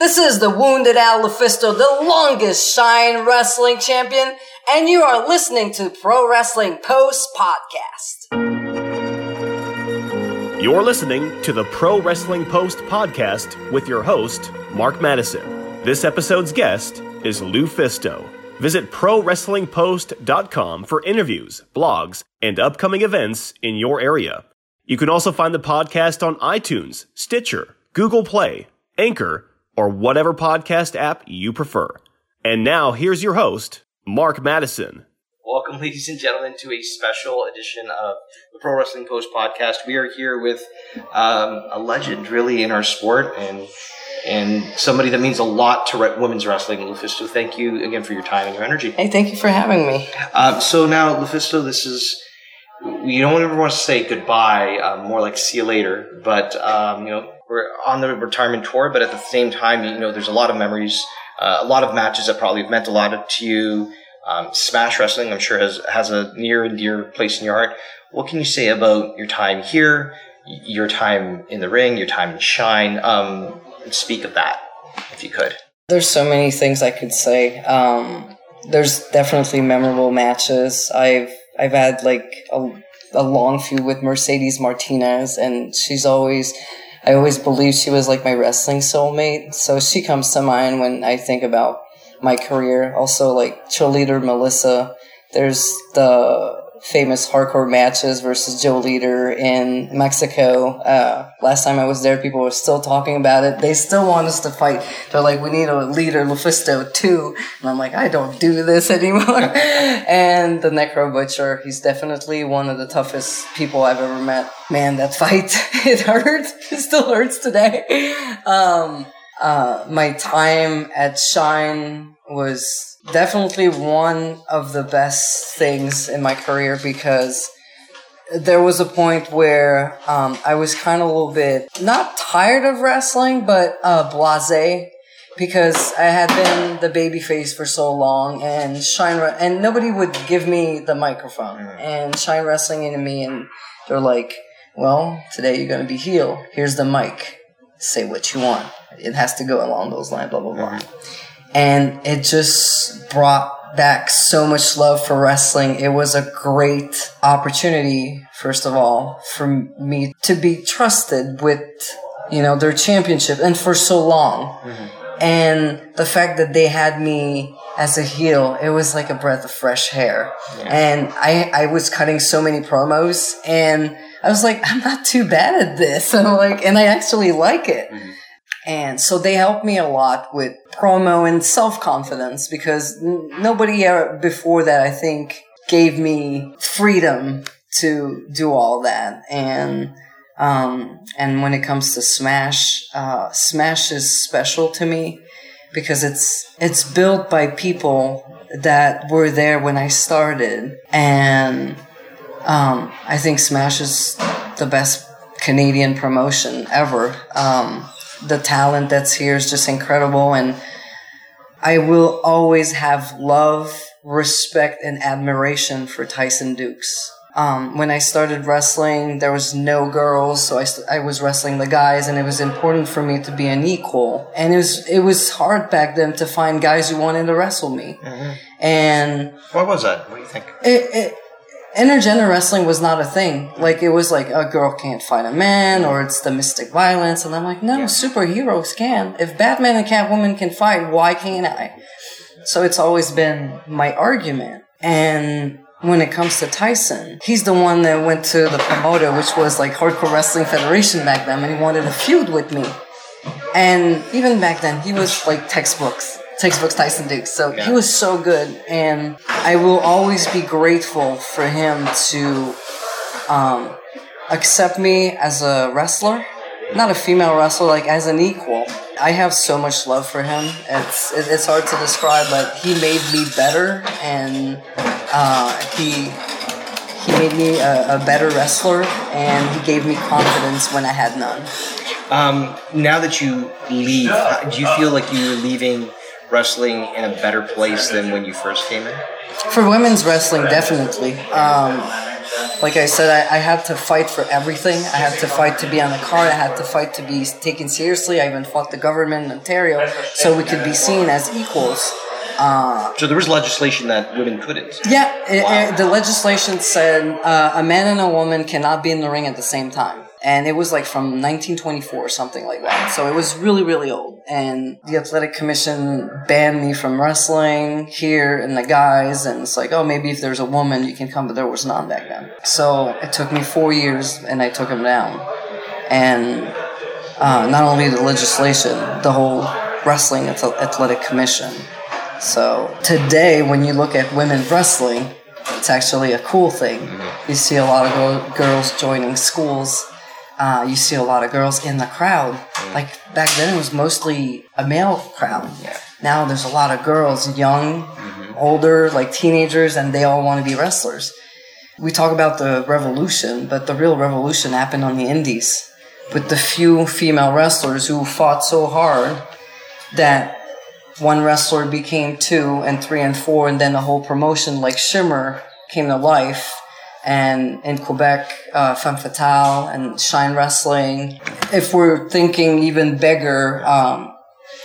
This is the Wounded Owl Lufisto, the longest Shine Wrestling champion, and you are listening to Pro Wrestling Post Podcast. You're listening to the Pro Wrestling Post podcast with your host, Mark Madison. This episode's guest is Lufisto. Visit ProWrestlingPost.com for interviews, blogs, and upcoming events in your area. You can also find the podcast on iTunes, Stitcher, Google Play, Anchor, or whatever podcast app you prefer. And now here's your host, Mark Madison. Welcome, ladies and gentlemen, to a special edition of the Pro Wrestling Post podcast. We are here with um, a legend, really, in our sport, and and somebody that means a lot to re- women's wrestling. Lufisto, thank you again for your time and your energy. Hey, thank you for having me. Um, so now, Lufisto, this is you don't ever want to say goodbye, um, more like see you later. But um, you know, we're on the retirement tour, but at the same time, you know, there's a lot of memories, uh, a lot of matches that probably have meant a lot to you. Um, Smash Wrestling, I'm sure, has has a near and dear place in your heart. What can you say about your time here, your time in the ring, your time in Shine? Um, speak of that, if you could. There's so many things I could say. Um, there's definitely memorable matches. I've I've had like a, a long feud with Mercedes Martinez, and she's always I always believed she was like my wrestling soulmate. So she comes to mind when I think about my career. Also, like cheerleader Melissa. There's the famous hardcore matches versus Joe Leader in Mexico. Uh, last time I was there, people were still talking about it. They still want us to fight. They're like, we need a leader, Lufisto too. And I'm like, I don't do this anymore. and the Necro Butcher, he's definitely one of the toughest people I've ever met. Man, that fight, it hurt. It still hurts today. Um, uh, my time at Shine was definitely one of the best things in my career because there was a point where um, I was kind of a little bit not tired of wrestling, but uh, blase because I had been the baby face for so long, and Shine Re- and nobody would give me the microphone, and Shine Wrestling into me, and they're like, "Well, today you're gonna be heel. Here's the mic. Say what you want. It has to go along those lines." Blah blah blah and it just brought back so much love for wrestling. It was a great opportunity, first of all, for me to be trusted with, you know, their championship and for so long. Mm-hmm. And the fact that they had me as a heel, it was like a breath of fresh air. Yeah. And I, I was cutting so many promos and I was like, I'm not too bad at this. And I'm like, and I actually like it. Mm-hmm. And so they helped me a lot with promo and self confidence because n- nobody ever before that, I think, gave me freedom to do all that. And, um, and when it comes to Smash, uh, Smash is special to me because it's, it's built by people that were there when I started. And, um, I think Smash is the best Canadian promotion ever. Um, the talent that's here is just incredible and I will always have love, respect, and admiration for Tyson Dukes. Um, when I started wrestling, there was no girls, so I, st- I was wrestling the guys, and it was important for me to be an equal. And it was it was hard back then to find guys who wanted to wrestle me. Mm-hmm. And what was that? What do you think? It, it, intergender wrestling was not a thing. Like it was like a girl can't fight a man or it's domestic violence. And I'm like, no, yeah. superheroes can. If Batman and Catwoman can fight, why can't I? So it's always been my argument. And when it comes to Tyson, he's the one that went to the promoter, which was like Hardcore Wrestling Federation back then, and he wanted a feud with me. And even back then, he was like textbooks textbooks Tyson Dukes. So yeah. he was so good, and I will always be grateful for him to um, accept me as a wrestler, not a female wrestler, like as an equal. I have so much love for him. It's it's hard to describe, but he made me better, and uh, he he made me a, a, better wrestler, and he gave me confidence when I had none. Um, now that you leave, do you feel like you're leaving wrestling in a better place than when you first came in? For women's wrestling, definitely. Um, like I said, I, I had to fight for everything. I had to fight to be on the card. I had to fight to be taken seriously. I even fought the government in Ontario so we could be seen as equals. Uh, So there was legislation that women couldn't. yeah, it, it- the legislation said uh, a man and a woman cannot be in the ring at the same time. And it was like from 1924 or something like that. So it was really, really old. And the athletic commission banned me from wrestling here and the guys. And it's like, oh, maybe if there's a woman, you can come. But there was none back then. So it took me four years and I took him down. And uh, not only the legislation, the whole wrestling ath- athletic commission. So today, when you look at women wrestling, it's actually a cool thing. You see a lot of girls joining schools. Uh, you see a lot of girls in the crowd. Like back then, it was mostly a male crowd. Now there's a lot of girls, young, older, like teenagers, and they all want to be wrestlers. We talk about the revolution, but the real revolution happened on the indies with the few female wrestlers who fought so hard that one wrestler became two and three and four, and then the whole promotion like Shimmer came to life. And in Quebec, uh, Femme Fatale and Shine Wrestling. If we're thinking even bigger, um,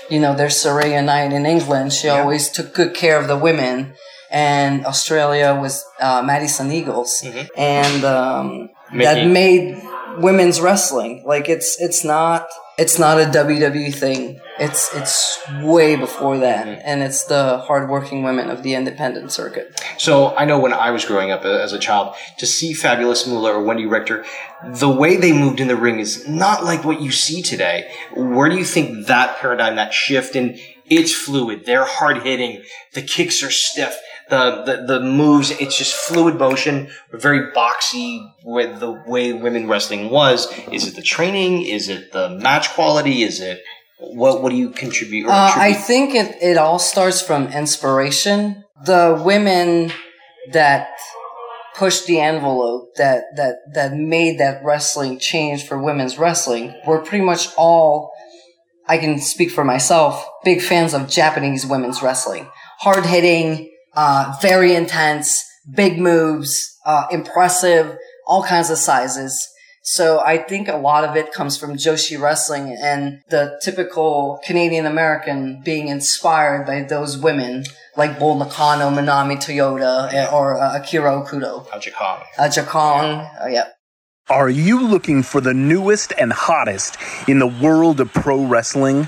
you know, there's Saraya Knight in England. She always took good care of the women. And Australia was uh, Madison Eagles, and um, that made women's wrestling. Like it's it's not it's not a WWE thing. It's it's way before that, mm-hmm. and it's the hardworking women of the independent circuit. So I know when I was growing up uh, as a child, to see Fabulous Moolah or Wendy Richter, the way they moved in the ring is not like what you see today. Where do you think that paradigm, that shift and it's fluid, they're hard hitting, the kicks are stiff, the, the, the moves, it's just fluid motion, very boxy with the way women wrestling was. Is it the training? Is it the match quality? Is it what, what do you contribute? Or Uh, I think it, it all starts from inspiration. The women that pushed the envelope, that, that, that made that wrestling change for women's wrestling, were pretty much all, I can speak for myself, big fans of Japanese women's wrestling. Hard hitting, uh, very intense, big moves, uh, impressive, all kinds of sizes. So I think a lot of it comes from Joshi wrestling and the typical Canadian American being inspired by those women like Bull Nakano, Manami Toyota, eh, or uh, Akira Hokuto. Aja Kong. Uh, Aja Kong, uh, yeah. Are you looking for the newest and hottest in the world of pro wrestling?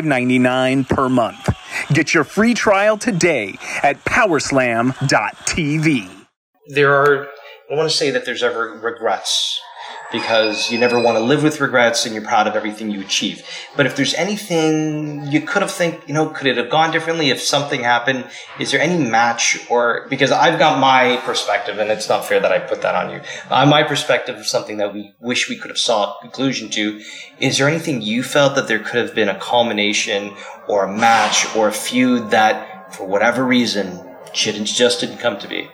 $5.99 per month. Get your free trial today at powerslam.tv. there are I want to say that there's ever regrets because you never want to live with regrets and you're proud of everything you achieve. But if there's anything you could have think, you know, could it have gone differently if something happened? Is there any match or because I've got my perspective and it's not fair that I put that on you. Uh, my perspective of something that we wish we could have saw a conclusion to. Is there anything you felt that there could have been a culmination or a match or a feud that for whatever reason shouldn't just didn't come to be?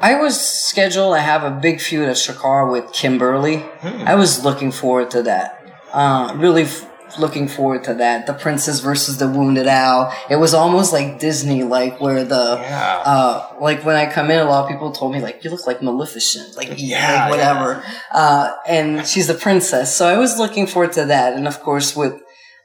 I was scheduled to have a big feud at Chikara with Kimberly. I was looking forward to that. Uh, really f- looking forward to that. The Princess versus the Wounded Owl. It was almost like Disney, like where the, Yeah. uh, like when I come in, a lot of people told me like, you look like Maleficent, like, Yeah, like whatever. Uh, and she's the princess. So I was looking forward to that. And of course with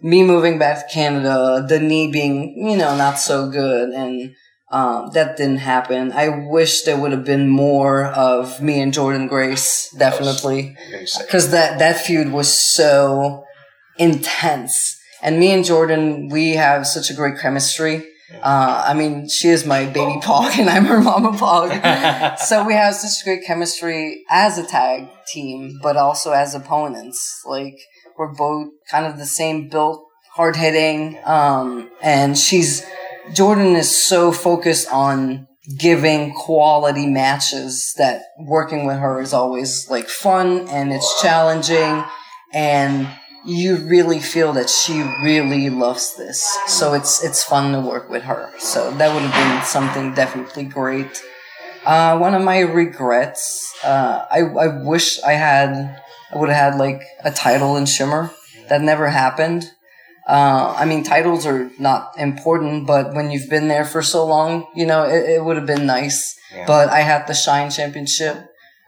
me moving back to Canada, the knee being, you know, not so good and, um, that didn't happen. I wish there would have been more of me and Jordan Grace, definitely, because that that feud was so intense. And me and Jordan, we have such a great chemistry. Uh, I mean, she is my baby Pog, and I'm her mama Pog. so we have such great chemistry as a tag team, but also as opponents. Like we're both kind of the same built, hard hitting, um, and she's Jordan is so focused on giving quality matches that working with her is always like fun and it's challenging and you really feel that she really loves this. So it's it's fun to work with her. So that would have been something definitely great. Uh, one of my regrets, uh, I, I wish I had, I would have had like a title in Shimmer. That never happened. Uh, I mean, titles are not important, but when you've been there for so long, you know, it, it would have been nice. Yeah. But I had the Shine Championship.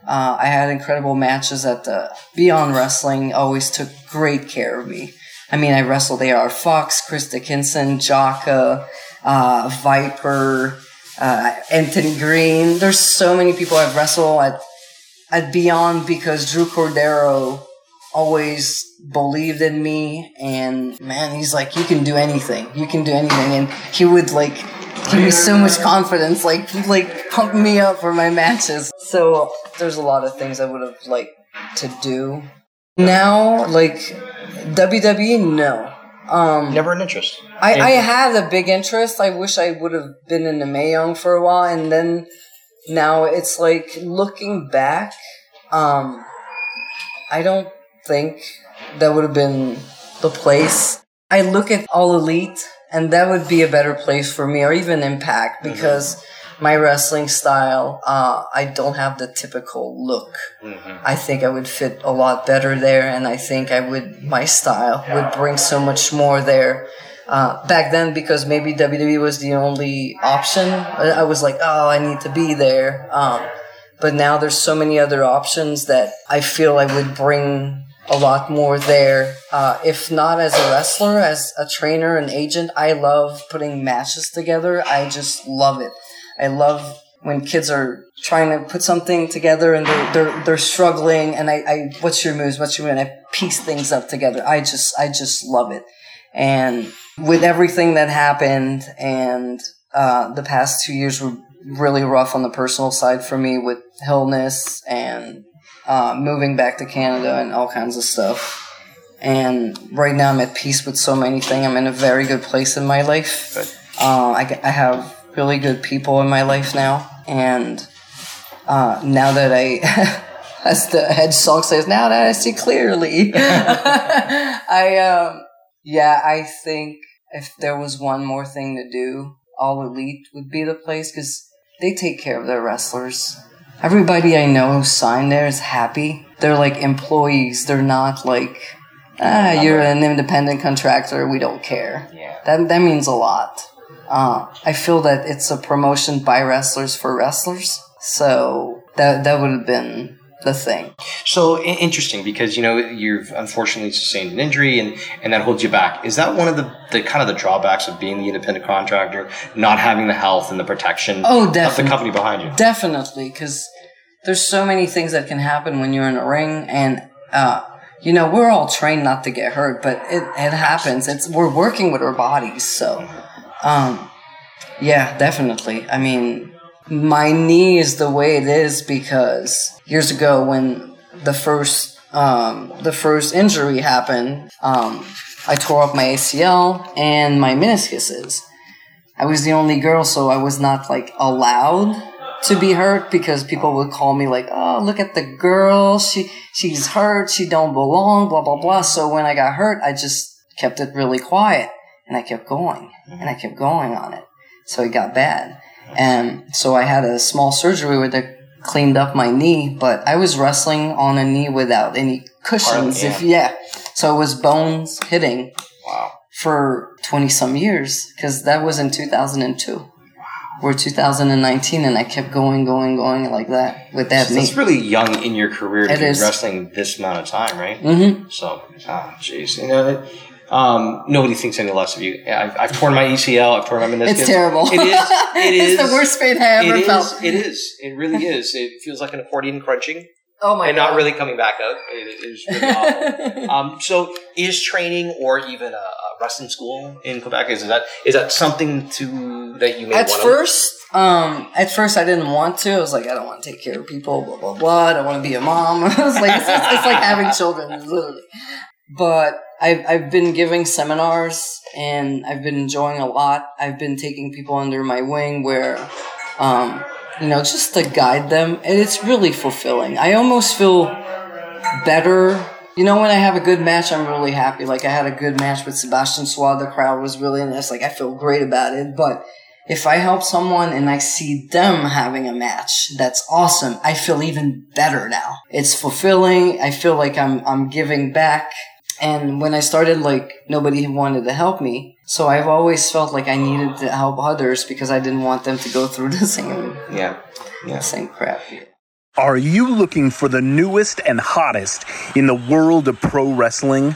Uh, I had incredible matches at the Beyond Wrestling. Always took great care of me. I mean, I wrestled AR Fox, Chris Dickinson, Jaka, uh, Viper, uh, Anthony Green. There's so many people I've wrestled at at Beyond because Drew Cordeiro always believed in me and man he's like you can do anything you can do anything and he would like give me so much confidence like he'd like pump me up for my matches so there's a lot of things i would have liked to do now like wwe no um Never an interest. I, I had a big interest. I wish I would have been in the Mayong for a while, and then now it's like looking back. Um, I don't think that would have been the place. I look at All Elite, and that would be a better place for me, or even Impact, because my wrestling style, uh, I don't have the typical look. I think I would fit a lot better there, and I think I would my style would bring so much more there. Uh, back then, because maybe WWE was the only option, I I was like, oh, I need to be there. Um, but now there's so many other options that I feel I would bring a lot more there. Uh, if not as a wrestler, as a trainer, an agent, I love putting matches together. I just love it. I love when kids are trying to put something together and they're they're, they're struggling and I, I what's your moves what's your move and I piece things up together I just I just love it and with everything that happened and uh, the past two years were really rough on the personal side for me with illness and uh, moving back to Canada and all kinds of stuff. And right now I'm at peace with so many things. I'm in a very good place in my life. Uh, I, I have really good people in my life now, and uh, now that I, as the head song says, now that I see clearly, I um, yeah, I think if there was one more thing to do, All Elite would be the place because they take care of their wrestlers. Everybody I know who signed there is happy. They're like employees. They're not like, ah, you're an independent contractor. We don't care. Yeah. That that means a lot. Uh, I feel that it's a promotion by wrestlers for wrestlers. So that that would have been the thing. So interesting because you know you've unfortunately sustained an injury and and that holds you back. Is that one of the, the kind of the drawbacks of being the independent contractor, not having the health and the protection Oh, definitely. of the company behind you? Definitely, because there's so many things that can happen when you're in a ring, and uh, you know we're all trained not to get hurt, but it, it happens. It's we're working with our bodies, so um, yeah, definitely. I mean, my knee is the way it is because years ago when the first um, the first injury happened, um, I tore up my ACL and my meniscuses. I was the only girl, so I was not like allowed to be hurt because people would call me like, "Oh, look at the girl. She she's hurt. She don't belong." Blah blah blah. So when I got hurt, I just kept it really quiet and I kept going and I kept going on it. So it got bad, and so I had a small surgery where they cleaned up my knee. But I was wrestling on a knee without any cushions. If yeah, so it was bones hitting Wow. for 20 some years because that was in 2002 we're 2019 and i kept going going going like that with that So knee that's really young in your career to It be is. wrestling this amount of time, right? Mm-hmm. So, ah, jeez, you know, um, nobody thinks any less of you. I've, I've torn my ECL. I've torn my meniscus. it's terrible It is. It is. it's the worst pain i ever It felt is. It is. It really is. It feels like an accordion crunching oh my and god not really coming back up. It is really awful. Um, so, is training or even a, a wrestling school in Quebec is that is that something to that you may at first um at first i didn't want to i was like i don't want to take care of people blah blah blah i don't want to be a mom i was like it's, it's, it's like having children literally but I've, I've been giving seminars and I've been enjoying a lot. I've been taking people under my wing where um, you know, just to guide them. And it's really fulfilling. I almost feel better. You know, when I have a good match, I'm really happy. Like I had a good match with Sebastian Suad. The crowd was really nice. Like I feel great about it. But if I help someone and I see them having a match, that's awesome. I feel even better now. It's fulfilling. I feel like I'm I'm giving back. And when I started, like nobody wanted to help me. So I've always felt like I needed to help others because I didn't want them to go through the same Yeah. Yeah. same crap. Are you looking for the newest and hottest in the world of pro wrestling?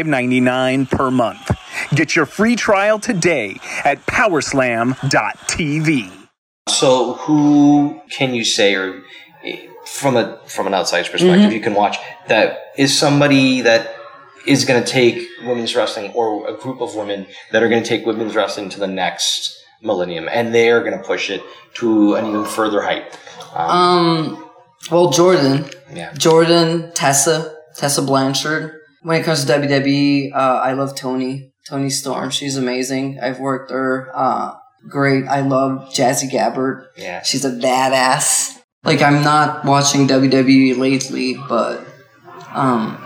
$5.99 per month. Get your free trial today at powerslam.tv. So, who can you say, or eh, from a from an outsider's perspective, Mm-hmm. you can watch that is somebody that is going to take women's wrestling, or a group of women that are going to take women's wrestling to the next millennium, and they are going to push it to an even further height. Um, well, Jordan, Yeah, Jordan, Tessa, Tessa Blanchard. When it comes to WWE, uh, I love Tony, Toni Storm. She's amazing. I've worked her. Uh, great. I love Jazzy Gabert. yeah. She's a badass. Like I'm not watching WWE lately, but um,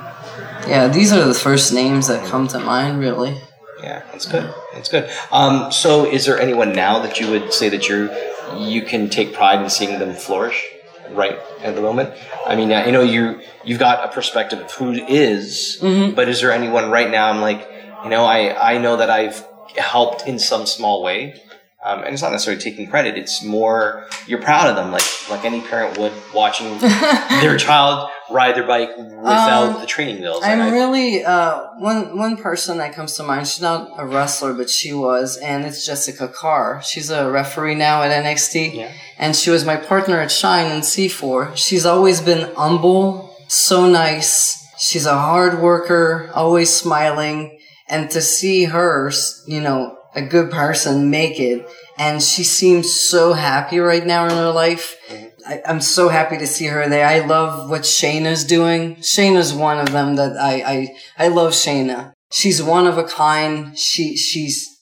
yeah, these are the first names that come to mind. Really. Yeah, that's good. That's good. Um, so, is there anyone now that you would say that you're you can take pride in seeing them flourish right at the moment? I mean, you know, you you've got a perspective of who is, but is there anyone right now? I'm like, you know, I I know that I've helped in some small way. Um, and it's not necessarily taking credit. It's more you're proud of them, like like any parent would watching their child ride their bike without Um, the training wheels. I'm I- really uh one one person that comes to mind. She's not a wrestler, but she was, and it's Jessica Carr. She's a referee now at NXT, Yeah. And she was my partner at Shine and C4. She's always been humble, so nice. She's a hard worker, always smiling, and to see her, you know, a good person make it, and she seems so happy right now in her life. I, I'm so happy to see her there. I love what Shayna's doing. Shayna's one of them that I, I, I love Shayna. She's one of a kind. She, she's,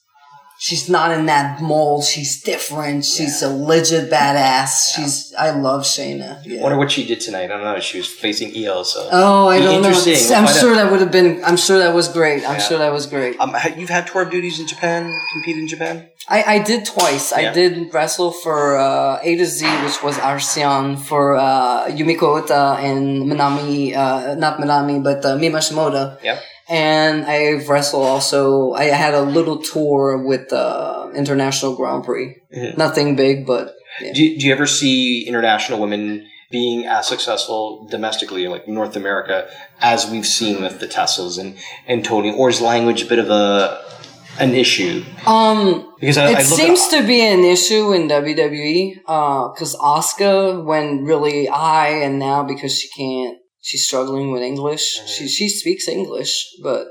she's not in that mold. She's different. She's a legit badass. She's, I love Shayna. Yeah. wonder what she did tonight. I don't know. She was facing Io, so Oh, I don't know. We'll I'm sure that would have been. I'm sure that was great. I'm Yeah. sure that was great. Um, you've had tour of duties in Japan, competed in Japan. I, I did twice. Yeah. I did wrestle for uh, A to Z, which was Arsion, for uh, Yumiko Ota and Minami, uh, not Minami, but uh, Mima Shimoda. Yep. And I've wrestled also. I had a little tour with uh, International Grand Prix. Nothing big, but yeah. Do, you- do you ever see international women being as successful domestically, like North America, as we've seen with the Tessels and, and Tony? Or is language a bit of a an issue? um, Because I, it I seems to be an issue in WWE because Asuka went really high, and now because she can't, she's struggling with English. Mm-hmm. She she speaks English, but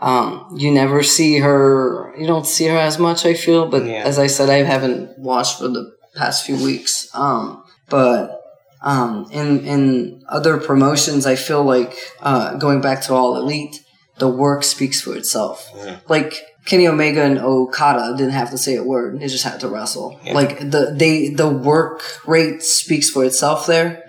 um, you never see her. You don't see her as much. I feel, but Yeah. as I said, I haven't watched for the past few weeks. Um, but um, in in other promotions, I feel like uh, going back to All Elite, the work speaks for itself. Mhm. Like Kenny Omega and Okada didn't have to say a word; they just had to wrestle. Yeah. Like the they the work rate speaks for itself. There,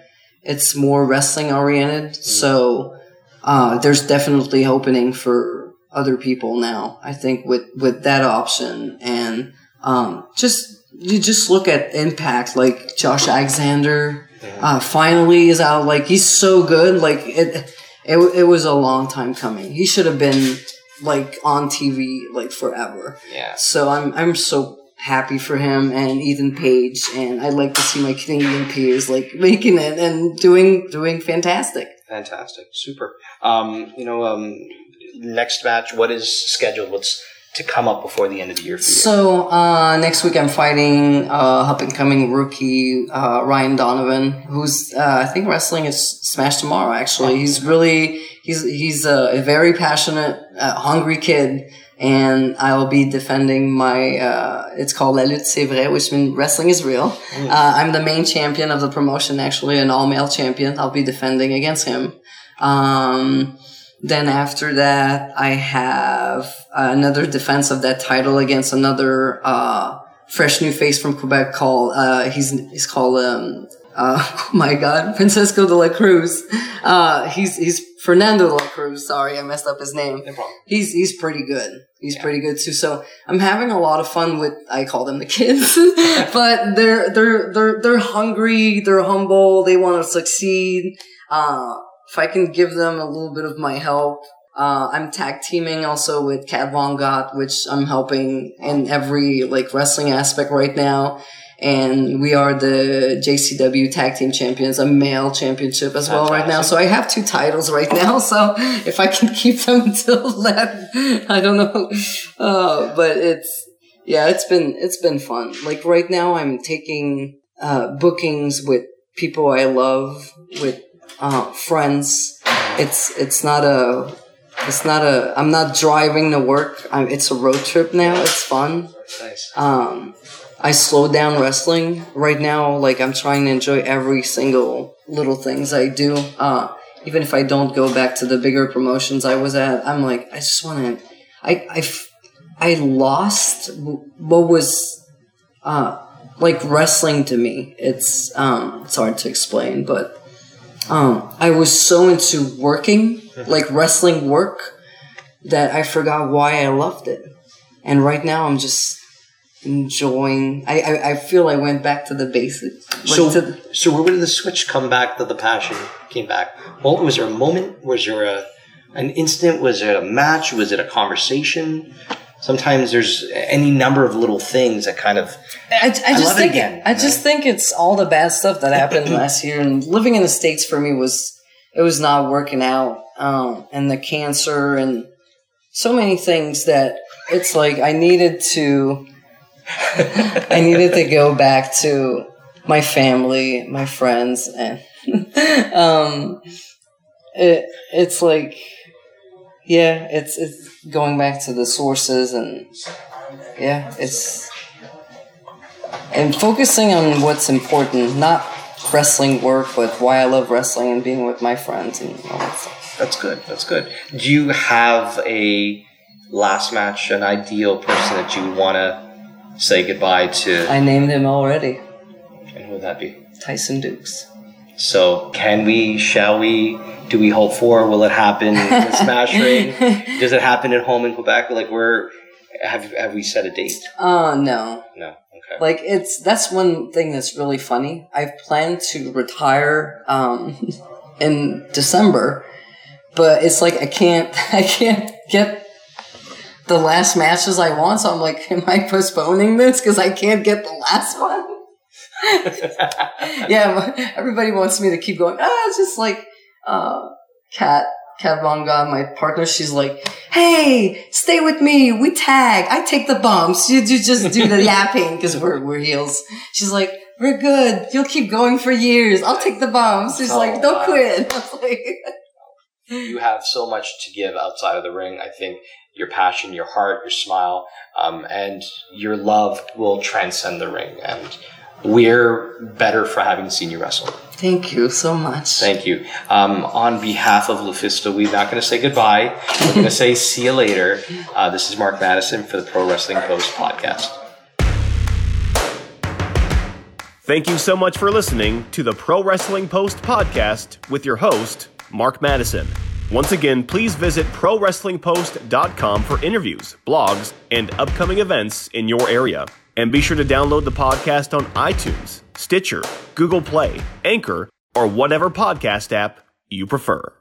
it's more wrestling oriented. So uh, there's definitely opening for other people now. I think with with that option and um, just you just look at Impact, like Josh Alexander. Uh, finally is out. Like he's so good. Like it, it, it was a long time coming. He should have been like on TV like forever. yeah, So I'm I'm so happy for him and Ethan Page, and I'd like to see my Canadian peers like making it and doing doing fantastic. fantastic, super. Um, you know, um, next match, what is scheduled? What's to come up before the end of the year for you? So uh, next week I'm fighting uh, up and coming rookie uh, Ryan Donovan, who's uh, I think wrestling is Smash tomorrow. Actually, he's really he's he's a, a very passionate, uh, hungry kid, and I'll be defending my. Uh, it's called La Lutte C'est Vrai, which means wrestling is real. Uh, I'm the main champion of the promotion, actually, an all male champion. I'll be defending against him. Um, then after that, I have another defense of that title against another uh, fresh new face from Quebec called uh, he's he's called um, uh, oh my god Francisco de la Cruz. Uh, he's he's Fernando la Cruz. Sorry, I messed up his name. No problem. He's he's pretty good. He's pretty good too. So I'm having a lot of fun with I call them the kids, but they're they're they're they're hungry. They're humble. They want to succeed. Uh, if I can give them a little bit of my help. Uh, I'm tag teaming also with Kat Von Gott, which I'm helping in every like wrestling aspect right now. And we are the JCW tag team champions, a male championship as well right now. So I have two titles right now. So if I can keep them until then, I don't know. Uh, but it's, yeah, it's been, it's been fun. Like right now I'm taking, uh, bookings with people I love, with, uh, friends. It's, it's not a, it's not a, I'm not driving to work. I'm, it's a road trip now. It's fun. Nice. Um, I slowed down wrestling right now. Like I'm trying to enjoy every single little things I do. Uh, even if I don't go back to the bigger promotions I was at, I'm like, I just want to, I, I, I lost what was, uh, like wrestling to me. It's, um, it's hard to explain, but, um, I was so into working, like wrestling work, that I forgot why I loved it. And right now I'm just enjoying. I I, I feel I went back to the basics. So, to the, so where did the switch come back that the passion came back? Well, was there a moment? Was there a an instant? Was it a match? Was it a conversation? Sometimes there's any number of little things that kind of I, I just love it think again, I you just think it's all the bad stuff that happened last year. And living in the states for me was it was not working out. Um, and the cancer and so many things that it's like I needed to. I needed to go back to my family, my friends, and um, it it's like yeah, it's it's going back to the sources and yeah, it's and focusing on what's important, not wrestling work, but why I love wrestling and being with my friends and all that stuff. That's good. That's good. Do you have a last match, an ideal person that you want to say goodbye to? I named him already, and who would that be? Tyson Dukes. So, can we? Shall we? Do we hope for? Will it happen in the Smash Ring? Does it happen at home in Quebec? Like, where have have we set a date? Uh no. No. Okay. Like it's that's one thing that's really funny. I've planned to retire um in December, but it's like I can't I can't get the last matches I want, so I'm like, am I postponing this because I can't get the last one? yeah, everybody wants me to keep going. Ah, it's just like uh, Kat, Kat Von Gogh, my partner. She's like, "Hey, stay with me. We tag. I take the bumps. You, you just do the yapping because we're we're heels." She's like, "We're good. You'll keep going for years. I'll take the bumps." She's Oh, like, "Don't wow. quit." Like, you have so much to give outside of the ring. I think your passion, your heart, your smile, um, and your love will transcend the ring. And we're better for having seen you wrestle. "Thank you so much." Thank you. Um, on behalf of Lufisto, we're not going to say goodbye. We're going to say see you later. Uh, this is Mark Madison for the Pro Wrestling Post podcast. Thank you so much for listening to the Pro Wrestling Post podcast with your host, Mark Madison. Once again, please visit ProWrestlingPost.com for interviews, blogs, and upcoming events in your area. And be sure to download the podcast on iTunes, Stitcher, Google Play, Anchor, or whatever podcast app you prefer.